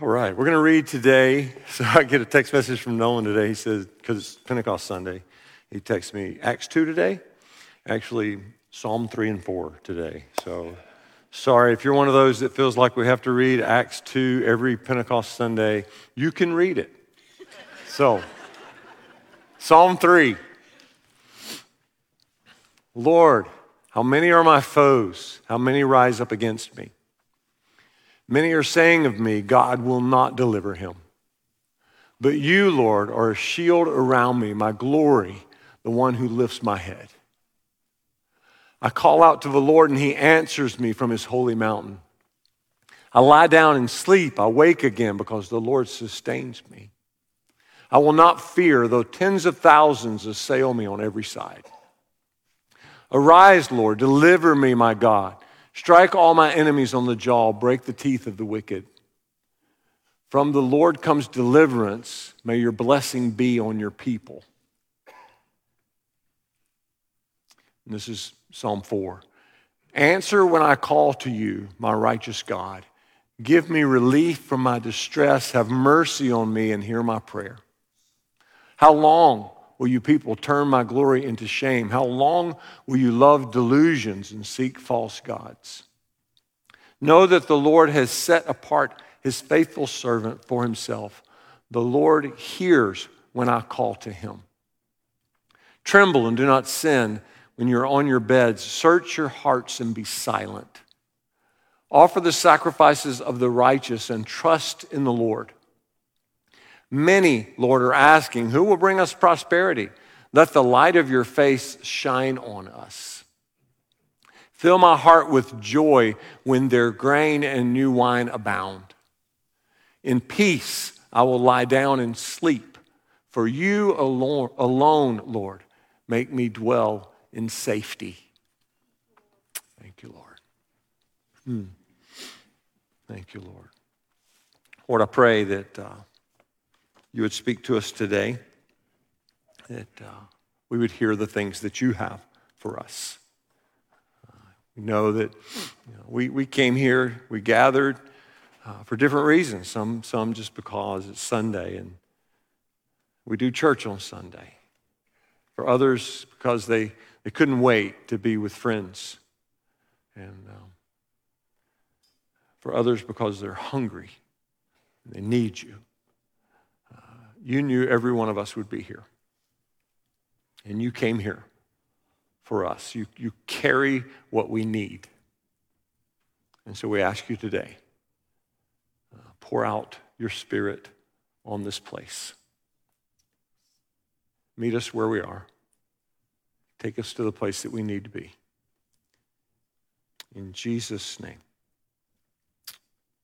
All right, we're going to read today. So I get a text message from Nolan today. He says, because it's Pentecost Sunday, he texts me Acts 2 today, actually Psalm 3 and 4 today. So sorry if you're one of those that feels like we have to read Acts 2 every Pentecost Sunday, you can read it. So, Psalm 3 Lord, how many are my foes? How many rise up against me? Many are saying of me, God will not deliver him. But you, Lord, are a shield around me, my glory, the one who lifts my head. I call out to the Lord, and he answers me from his holy mountain. I lie down and sleep. I wake again because the Lord sustains me. I will not fear, though tens of thousands assail me on every side. Arise, Lord, deliver me, my God. Strike all my enemies on the jaw, break the teeth of the wicked. From the Lord comes deliverance. May your blessing be on your people. And this is Psalm 4. Answer when I call to you, my righteous God. Give me relief from my distress. Have mercy on me and hear my prayer. How long will you people turn my glory into shame? How long will you love delusions and seek false gods? Know that the Lord has set apart his faithful servant for himself. The Lord hears when I call to him. Tremble and do not sin when you're on your beds. Search your hearts and be silent. Offer the sacrifices of the righteous and trust in the Lord. Many, Lord, are asking, Who will bring us prosperity? Let the light of your face shine on us. Fill my heart with joy when their grain and new wine abound. In peace I will lie down and sleep, for you alone, Lord, make me dwell in safety. Thank you, Lord. Hmm. Thank you, Lord. Lord, I pray that. Uh, you would speak to us today, that uh, we would hear the things that you have for us. Uh, we know that you know, we, we came here, we gathered uh, for different reasons, some, some just because it's Sunday and we do church on Sunday. For others, because they, they couldn't wait to be with friends. And um, for others, because they're hungry and they need you you knew every one of us would be here. And you came here for us. You, you carry what we need. And so we ask you today uh, pour out your spirit on this place. Meet us where we are. Take us to the place that we need to be. In Jesus' name,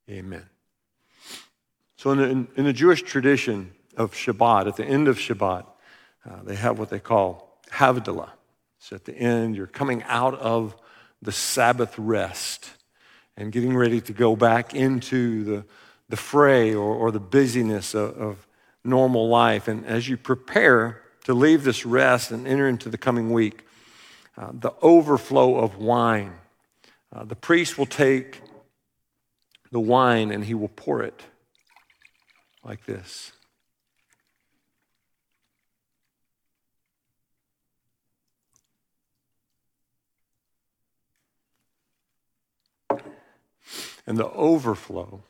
amen. So, in the, in the Jewish tradition, of Shabbat, at the end of Shabbat, uh, they have what they call Havdalah. So at the end, you're coming out of the Sabbath rest and getting ready to go back into the, the fray or, or the busyness of, of normal life. And as you prepare to leave this rest and enter into the coming week, uh, the overflow of wine, uh, the priest will take the wine and he will pour it like this. And the overflow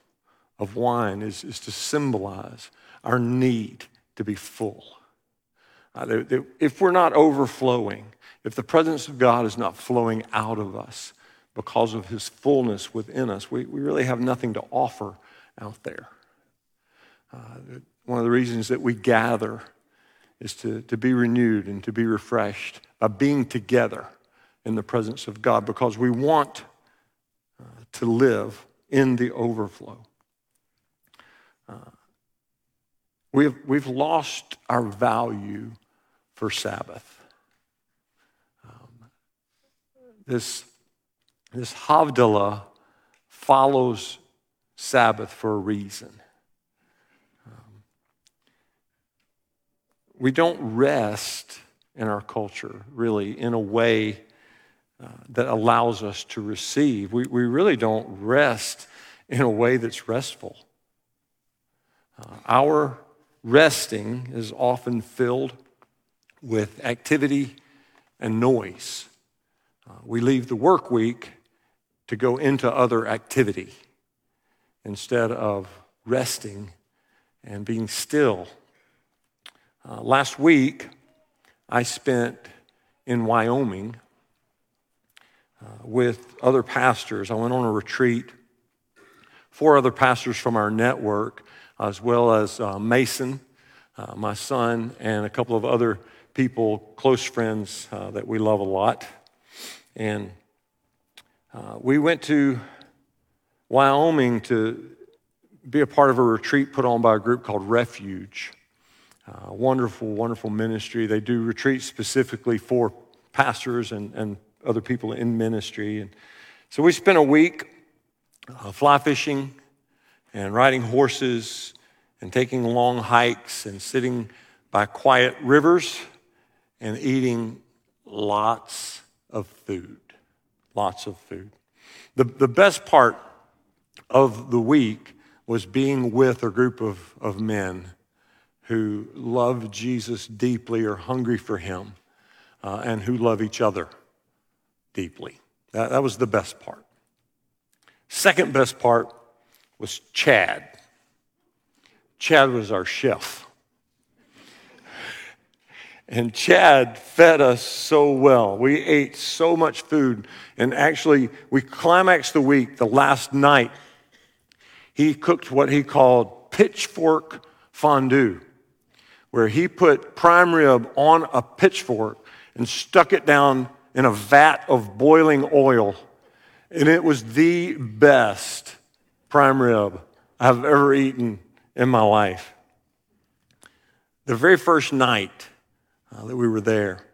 of wine is, is to symbolize our need to be full. Uh, if we're not overflowing, if the presence of God is not flowing out of us because of his fullness within us, we, we really have nothing to offer out there. Uh, one of the reasons that we gather is to, to be renewed and to be refreshed by being together in the presence of God because we want to live in the overflow. Uh, we've, we've lost our value for Sabbath. Um, this, this Havdalah follows Sabbath for a reason. Um, we don't rest in our culture, really, in a way that allows us to receive. We, we really don't rest in a way that's restful. Uh, our resting is often filled with activity and noise. Uh, we leave the work week to go into other activity instead of resting and being still. Uh, last week, I spent in Wyoming uh, with other pastors. I went on a retreat. Four other pastors from our network, as well as uh, Mason, uh, my son, and a couple of other people, close friends uh, that we love a lot. And uh, we went to Wyoming to be a part of a retreat put on by a group called Refuge. Uh, wonderful, wonderful ministry. They do retreats specifically for pastors and, and other people in ministry. And so we spent a week uh, fly fishing and riding horses and taking long hikes and sitting by quiet rivers and eating lots of food. Lots of food. The, the best part of the week was being with a group of, of men who love Jesus deeply, or hungry for him, uh, and who love each other deeply. That, that was the best part. Second best part was Chad. Chad was our chef. And Chad fed us so well. We ate so much food. And actually, we climaxed the week the last night. He cooked what he called pitchfork fondue where he put prime rib on a pitchfork and stuck it down in a vat of boiling oil. And it was the best prime rib I've ever eaten in my life. The very first night uh, that we were there,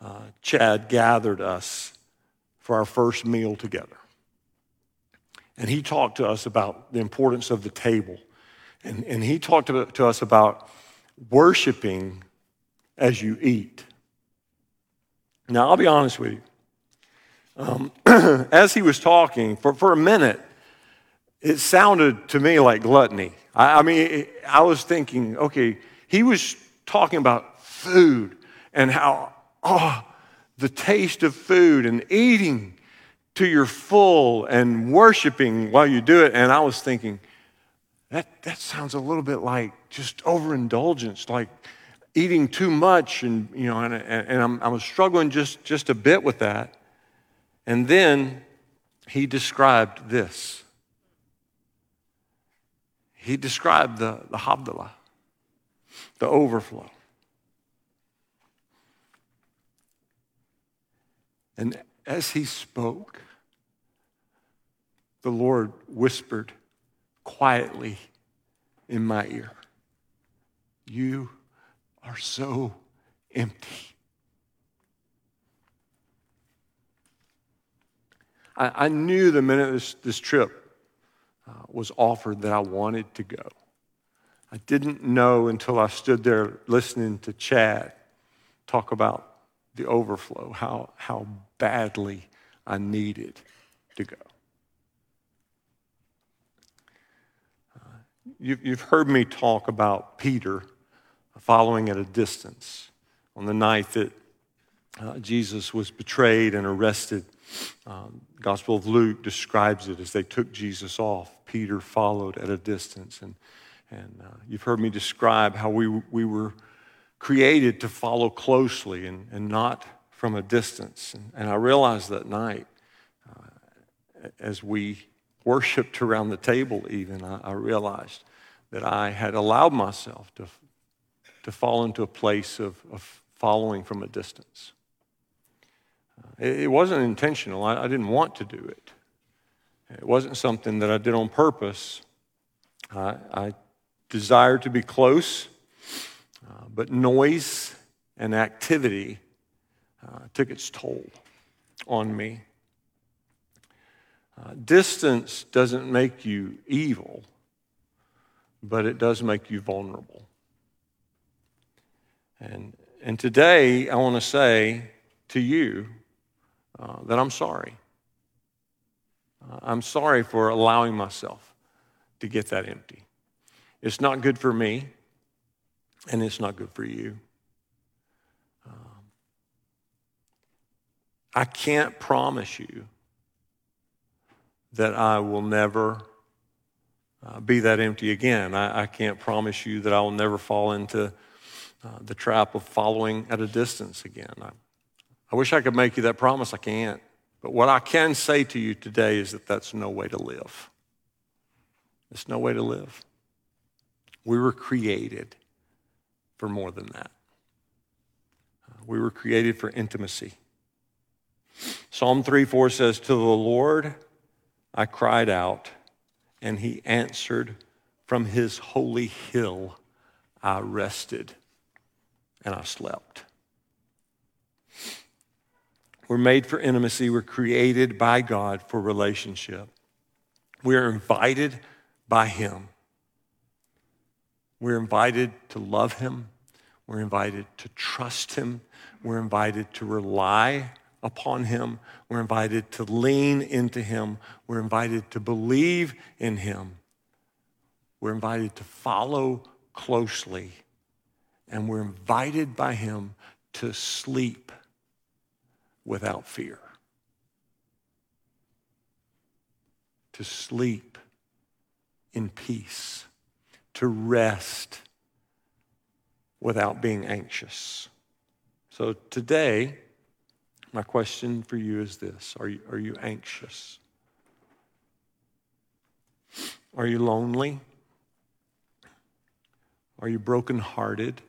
uh, Chad gathered us for our first meal together. And he talked to us about the importance of the table. And, and he talked to, to us about worshiping as you eat. Now, I'll be honest with you. Um, as he was talking, for, for a minute, it sounded to me like gluttony. I, I mean, I was thinking, okay, he was talking about food and how, oh, the taste of food and eating to your full and worshiping while you do it. And I was thinking, that, that sounds a little bit like just overindulgence, like eating too much. And, you know, and, and I'm, I was struggling just, just a bit with that. And then he described this. He described the, the Havdalah, the overflow. And as he spoke, the Lord whispered, quietly in my ear. You are so empty. I, I knew the minute this, this trip uh, was offered that I wanted to go. I didn't know until I stood there listening to Chad talk about the overflow, how, how badly I needed to go. You've heard me talk about Peter following at a distance on the night that uh, Jesus was betrayed and arrested. Um, Gospel of Luke describes it as they took Jesus off. Peter followed at a distance. And, and uh, you've heard me describe how we, we were created to follow closely and, and not from a distance. And, and I realized that night uh, as we worshiped around the table, even, I, I realized that I had allowed myself to, to fall into a place of, of following from a distance. Uh, it, it, wasn't intentional. I, I, didn't want to do it. It wasn't something that I did on purpose. I, I desired to be close, uh, but noise and activity uh, took its toll on me. Uh, distance doesn't make you evil but it does make you vulnerable. And, and today, I want to say to you uh, that I'm sorry. Uh, I'm sorry for allowing myself to get that empty. It's not good for me, and it's not good for you. Um, I can't promise you that I will never uh, be that empty again. I, I, can't promise you that I will never fall into uh, the trap of following at a distance again. I, I wish I could make you that promise. I can't. But what I can say to you today is that that's no way to live. It's no way to live. We were created for more than that. Uh, we were created for intimacy. Psalm 3 4 says, To the Lord I cried out, and he answered from his holy hill. I rested and I slept. We're made for intimacy. We're created by God for relationship. We are invited by Him. We're invited to love Him. We're invited to trust Him. We're invited to rely upon Him. We're invited to lean into Him. We're invited to believe in Him. We're invited to follow closely. And we're invited by Him to sleep without fear. To sleep in peace, to rest without being anxious. So today, my question for you is this Are you, are you anxious? Are you lonely? Are you brokenhearted?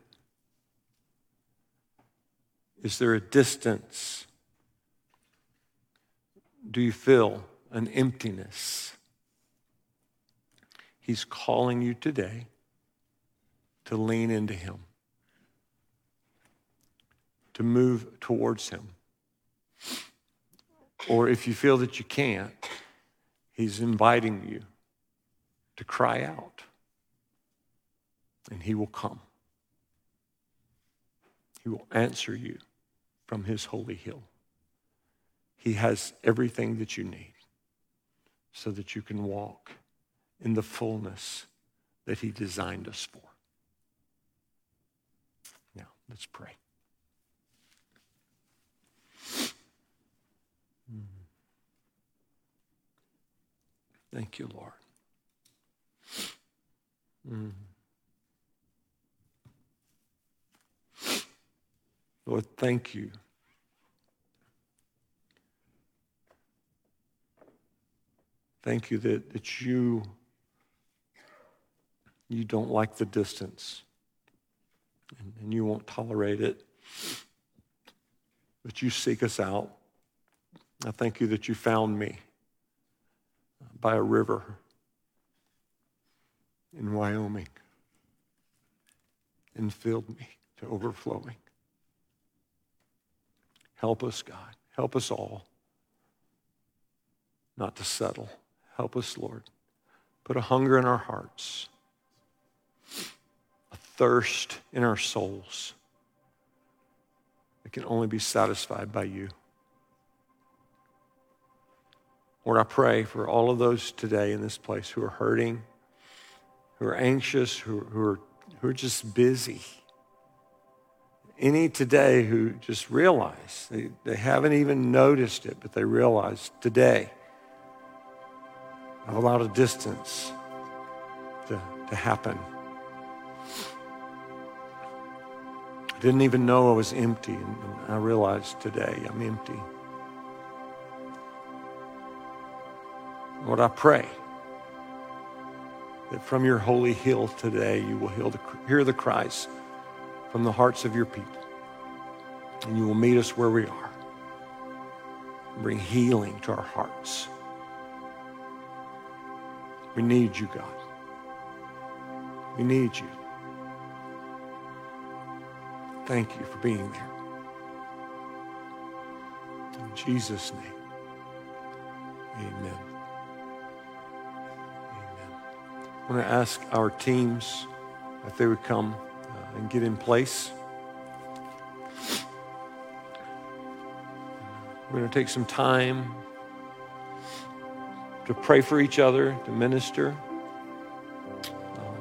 Is there a distance do you feel an emptiness? He's calling you today to lean into Him, to move towards Him. Or if you feel that you can't, He's inviting you to cry out, and He will come. He will answer you from His holy hill. He has everything that you need so that you can walk in the fullness that He designed us for. Now, let's pray. Hmm. Thank you, Lord. Mm. Lord, thank you Thank you that, that you, you don't like the distance and, and you won't tolerate it. But you seek us out. I thank you that you found me by a river in Wyoming and filled me to overflowing. Help us, God. Help us all not to settle. Help us, Lord. Put a hunger in our hearts, a thirst in our souls that can only be satisfied by you. Lord, I pray for all of those today in this place who are hurting, who are anxious, who, who, are, who are just busy. Any today who just realize, they, they haven't even noticed it, but they realize today I've a lot of distance to, to happen. I didn't even know I was empty, and I realized today I'm empty. Lord, I pray that from your holy hill today you will hear the cries from the hearts of your people. And you will meet us where we are. Bring healing to our hearts. We need you, God. We need you. Thank you for being there. In Jesus' name, amen. Amen. I want to ask our teams if they would come and get in place. We're going to take some time to pray for each other, to minister. Um,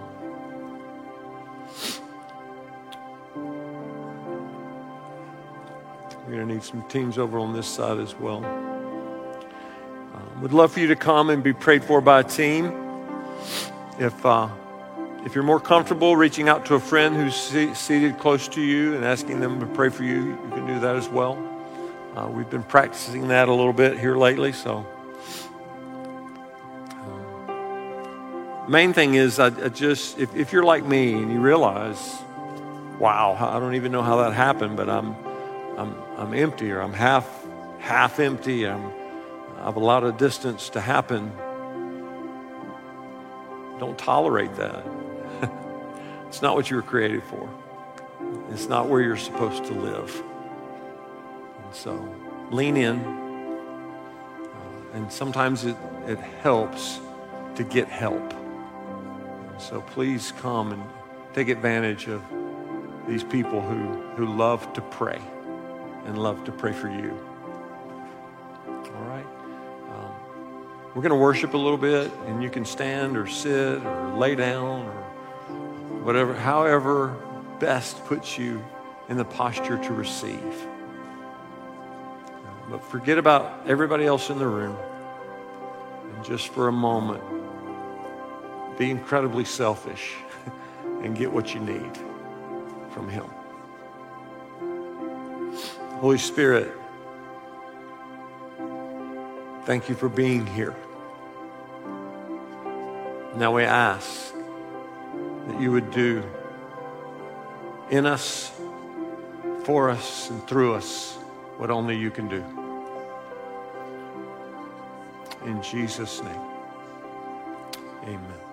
we're going to need some teams over on this side as well. Um, we'd love for you to come and be prayed for by a team. If uh, if you're more comfortable reaching out to a friend who's seated close to you and asking them to pray for you, you can do that as well. Uh, we've been practicing that a little bit here lately, so. Um, main thing is, I, I just, if, if you're like me and you realize, wow, I don't even know how that happened, but I'm, I'm, I'm empty or I'm half, half empty. I'm, I have a lot of distance to happen. Don't tolerate that. It's not what you were created for. It's not where you're supposed to live. And so lean in. Uh, and sometimes it, it helps to get help. So please come and take advantage of these people who, who love to pray and love to pray for you. All right? Um, we're going to worship a little bit, and you can stand or sit or lay down or whatever, however best puts you in the posture to receive. But forget about everybody else in the room. And just for a moment, be incredibly selfish and get what you need from Him. Holy Spirit, thank you for being here. Now we ask that you would do in us, for us, and through us what only you can do. In Jesus' name, amen.